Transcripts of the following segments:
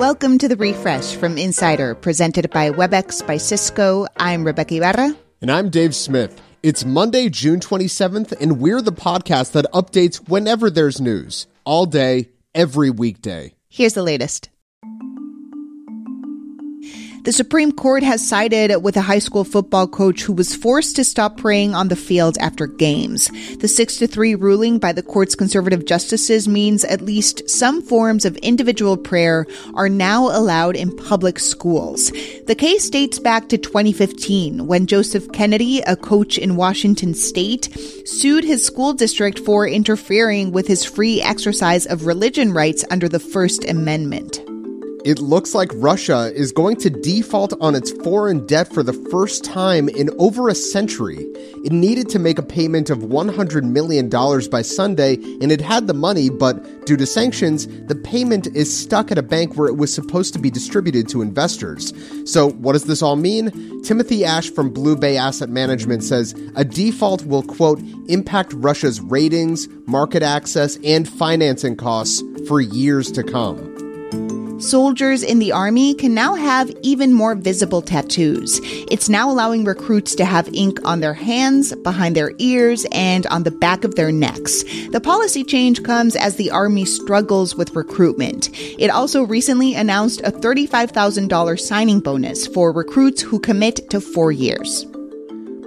Welcome to the refresh from Insider, presented by WebEx by Cisco. I'm Rebeca Ibarra. And I'm Dave Smith. It's Monday, June 27th, and we're the podcast that updates whenever there's news, all day, every weekday. Here's the latest. The Supreme Court has sided with a high school football coach who was forced to stop praying on the field after games. The 6 to 3 ruling by the court's conservative justices means at least some forms of individual prayer are now allowed in public schools. The case dates back to 2015 when Joseph Kennedy, a coach in Washington state, sued his school district for interfering with his free exercise of religion rights under the First Amendment it looks like Russia is going to default on its foreign debt for the first time in over a century. It needed to make a payment of $100 million by Sunday, and it had the money, but due to sanctions, the payment is stuck at a bank where it was supposed to be distributed to investors. So, what does this all mean? Timothy Ash from Blue Bay Asset Management says a default will, quote, impact Russia's ratings, market access, and financing costs for years to come. Soldiers in the Army can now have even more visible tattoos. It's now allowing recruits to have ink on their hands, behind their ears, and on the back of their necks. The policy change comes as the Army struggles with recruitment. It also recently announced a $35,000 signing bonus for recruits who commit to four years.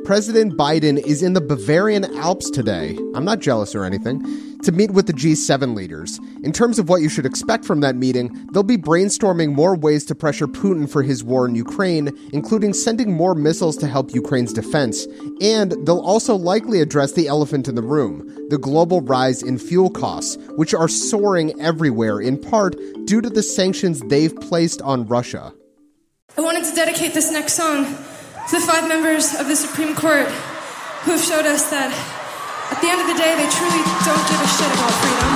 President Biden is in the Bavarian Alps today. I'm not jealous or anything. To meet with the G7 leaders. In terms of what you should expect from that meeting, they'll be brainstorming more ways to pressure Putin for his war in Ukraine, including sending more missiles to help Ukraine's defense. And they'll also likely address the elephant in the room the global rise in fuel costs, which are soaring everywhere, in part due to the sanctions they've placed on Russia. I wanted to dedicate this next song to the five members of the Supreme Court who have showed us that at the end of the day, they truly don't give a shit about freedom.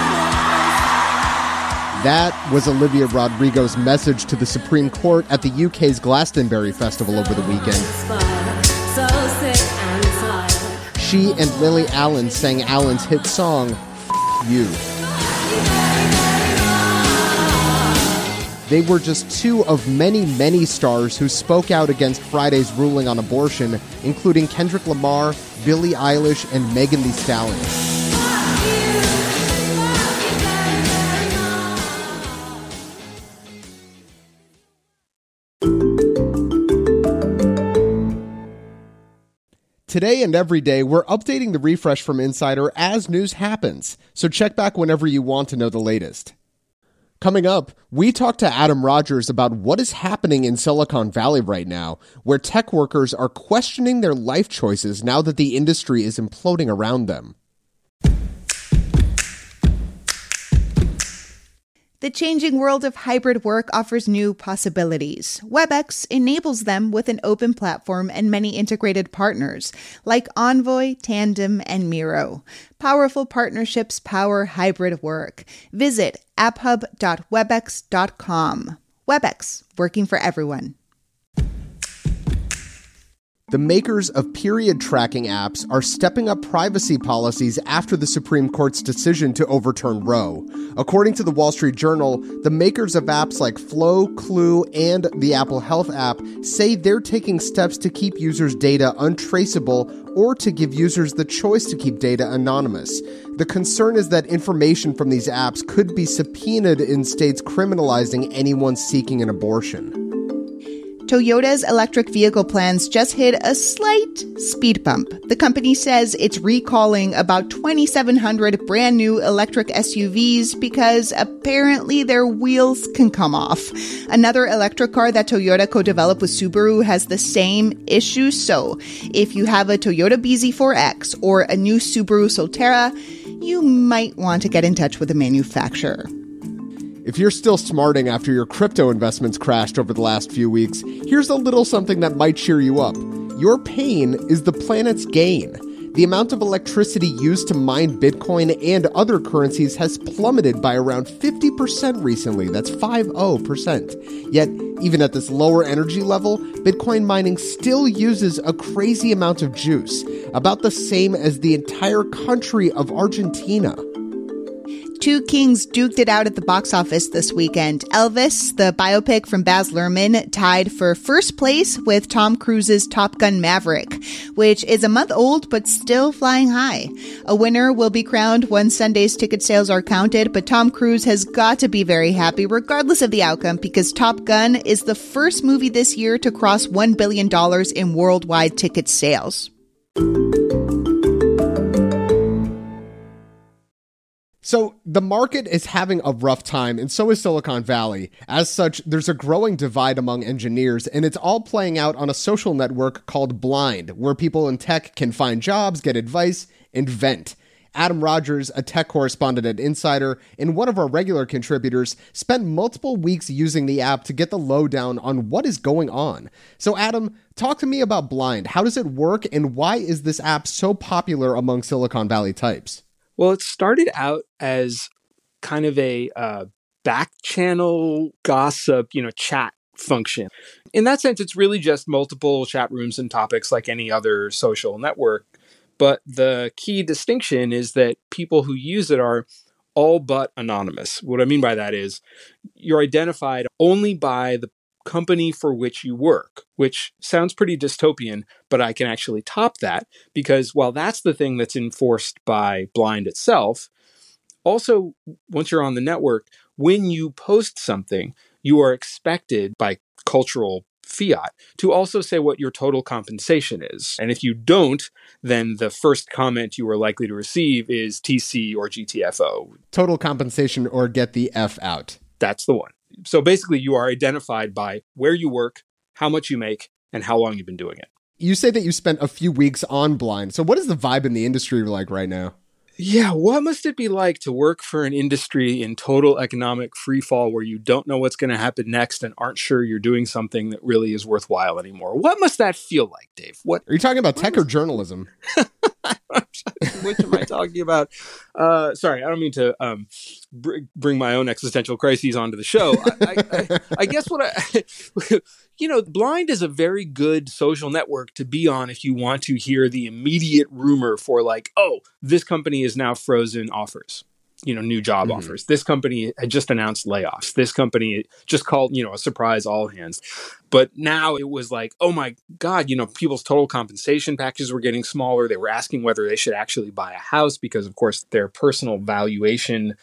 That was Olivia Rodrigo's message to the Supreme Court at the UK's Glastonbury Festival over the weekend. She and Lily Allen sang Allen's hit song, You. They were just two of many, many stars who spoke out against Friday's ruling on abortion, including Kendrick Lamar, Billie Eilish, and Megan Thee Stallion. Today and every day, we're updating the refresh from Insider as news happens, so check back whenever you want to know the latest. Coming up, we talk to Adam Rogers about what is happening in Silicon Valley right now, where tech workers are questioning their life choices now that the industry is imploding around them. The changing world of hybrid work offers new possibilities. WebEx enables them with an open platform and many integrated partners like Envoy, Tandem, and Miro. Powerful partnerships power hybrid work. Visit apphub.webex.com. WebEx, working for everyone. The makers of period tracking apps are stepping up privacy policies after the Supreme Court's decision to overturn Roe. According to the Wall Street Journal, the makers of apps like Flow, Clue, and the Apple Health app say they're taking steps to keep users' data untraceable or to give users the choice to keep data anonymous. The concern is that information from these apps could be subpoenaed in states criminalizing anyone seeking an abortion. Toyota's electric vehicle plans just hit a slight speed bump. The company says it's recalling about 2,700 brand new electric SUVs because apparently their wheels can come off. Another electric car that Toyota co developed with Subaru has the same issue. So if you have a Toyota BZ4X or a new Subaru Solterra, you might want to get in touch with the manufacturer. If you're still smarting after your crypto investments crashed over the last few weeks, here's a little something that might cheer you up. Your pain is the planet's gain. The amount of electricity used to mine Bitcoin and other currencies has plummeted by around 50% recently. That's 50%. Yet, even at this lower energy level, Bitcoin mining still uses a crazy amount of juice, about the same as the entire country of Argentina. Two Kings duked it out at the box office this weekend. Elvis, the biopic from Baz Luhrmann, tied for first place with Tom Cruise's Top Gun Maverick, which is a month old but still flying high. A winner will be crowned when Sunday's ticket sales are counted, but Tom Cruise has got to be very happy regardless of the outcome because Top Gun is the first movie this year to cross $1 billion in worldwide ticket sales. So the market is having a rough time, and so is Silicon Valley. As such, there's a growing divide among engineers, and it's all playing out on a social network called Blind, where people in tech can find jobs, get advice, and vent. Adam Rogers, a tech correspondent at Insider, and one of our regular contributors, spent multiple weeks using the app to get the lowdown on what is going on. So, Adam, talk to me about Blind. How does it work, and why is this app so popular among Silicon Valley types? Well, it started out as kind of a uh, back channel gossip, you know, chat function. In that sense, it's really just multiple chat rooms and topics like any other social network. But the key distinction is that people who use it are all but anonymous. What I mean by that is you're identified only by the company for which you work, which sounds pretty dystopian, but I can actually top that because while that's the thing that's enforced by Blind itself, also, once you're on the network, when you post something, you are expected by cultural fiat to also say what your total compensation is. And if you don't, then the first comment you are likely to receive is TC or GTFO. Total compensation or get the F out. That's the one so basically, you are identified by where you work, how much you make, and how long you've been doing it. You say that you spent a few weeks on Blind. So, what is the vibe in the industry like right now? Yeah, what must it be like to work for an industry in total economic freefall where you don't know what's going to happen next and aren't sure you're doing something that really is worthwhile anymore? What must that feel like, Dave? What are you talking about? Tech or journalism? Which am I talking about? Uh, sorry, I don't mean to um, br- bring my own existential crises onto the show. I, I, I, I guess what I, you know, Blind is a very good social network to be on if you want to hear the immediate rumor for like, oh, this company is now frozen offers you know new job mm-hmm. offers. This company had just announced layoffs. This company just called you know a surprise all hands. But now it was like oh my god you know people's total compensation packages were getting smaller. They were asking whether they should actually buy a house because of course their personal valuation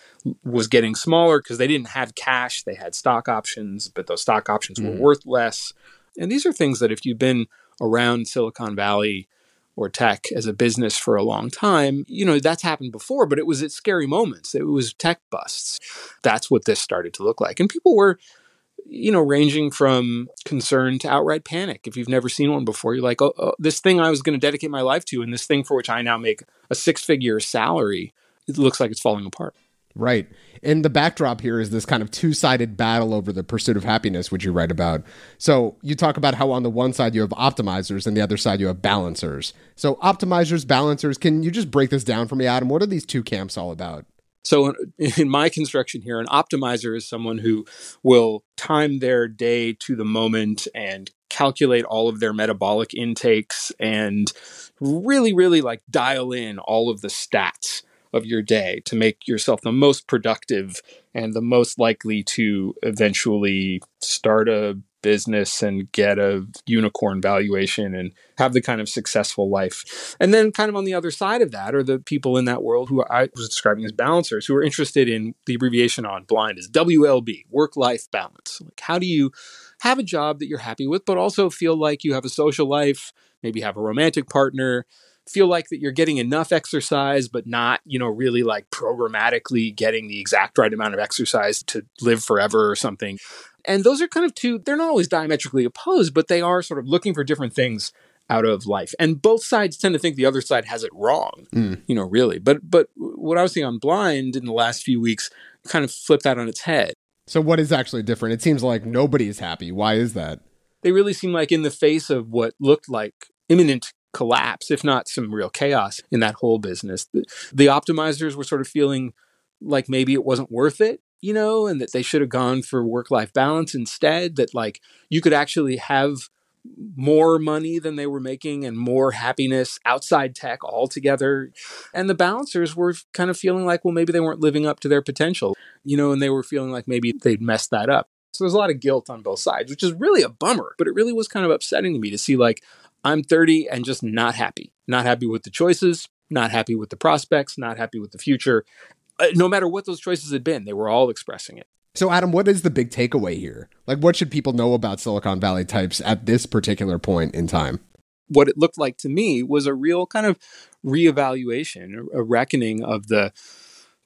was getting smaller because they didn't have cash. They had stock options but those stock options mm-hmm. were worth less. And these are things that if you've been around silicon valley or tech as a business for a long time, you know, that's happened before, but it was at scary moments. It was tech busts. That's what this started to look like. And people were, you know, ranging from concern to outright panic. If you've never seen one before, you're like, oh, oh this thing I was going to dedicate my life to, and this thing for which I now make a six figure salary, it looks like it's falling apart. Right. And the backdrop here is this kind of two sided battle over the pursuit of happiness, which you write about. So you talk about how on the one side you have optimizers and the other side you have balancers. So, optimizers, balancers, can you just break this down for me, Adam? What are these two camps all about? So, in my construction here, an optimizer is someone who will time their day to the moment and calculate all of their metabolic intakes and really, really like dial in all of the stats of your day to make yourself the most productive and the most likely to eventually start a business and get a unicorn valuation and have the kind of successful life. And then, kind of on the other side of that, are the people in that world who I was describing as balancers who are interested in the abbreviation on blind is WLB, work life balance. Like, how do you have a job that you're happy with, but also feel like you have a social life, maybe have a romantic partner, feel like that you're getting enough exercise but not you know really like programmatically getting the exact right amount of exercise to live forever or something. And those are kind of two they're not always diametrically opposed but they are sort of looking for different things out of life. And both sides tend to think the other side has it wrong mm. you know really. But but what i was seeing on blind in the last few weeks kind of flipped that on its head. So what is actually different? It seems like nobody's happy. Why is that? They really seem like in the face of what looked like imminent collapse, if not some real chaos in that whole business. The, the optimizers were sort of feeling like maybe it wasn't worth it, you know, and that they should have gone for work life balance instead. That like you could actually have more money than they were making and more happiness outside tech altogether. And the balancers were kind of feeling like, well, maybe they weren't living up to their potential, you know, and they were feeling like maybe they'd messed that up. So there's a lot of guilt on both sides, which is really a bummer, but it really was kind of upsetting to me to see like I'm 30 and just not happy, not happy with the choices, not happy with the prospects, not happy with the future. Uh, no matter what those choices had been, they were all expressing it. So, Adam, what is the big takeaway here? Like, what should people know about Silicon Valley types at this particular point in time? What it looked like to me was a real kind of reevaluation, a reckoning of the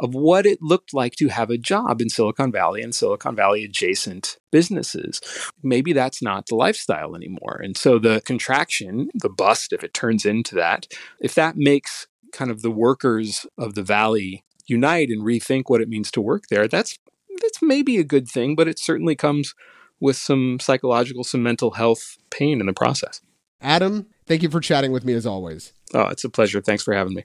of what it looked like to have a job in Silicon Valley and Silicon Valley adjacent businesses. Maybe that's not the lifestyle anymore. And so the contraction, the bust, if it turns into that, if that makes kind of the workers of the Valley unite and rethink what it means to work there, that's that's maybe a good thing, but it certainly comes with some psychological, some mental health pain in the process. Adam, thank you for chatting with me as always. Oh, it's a pleasure. Thanks for having me.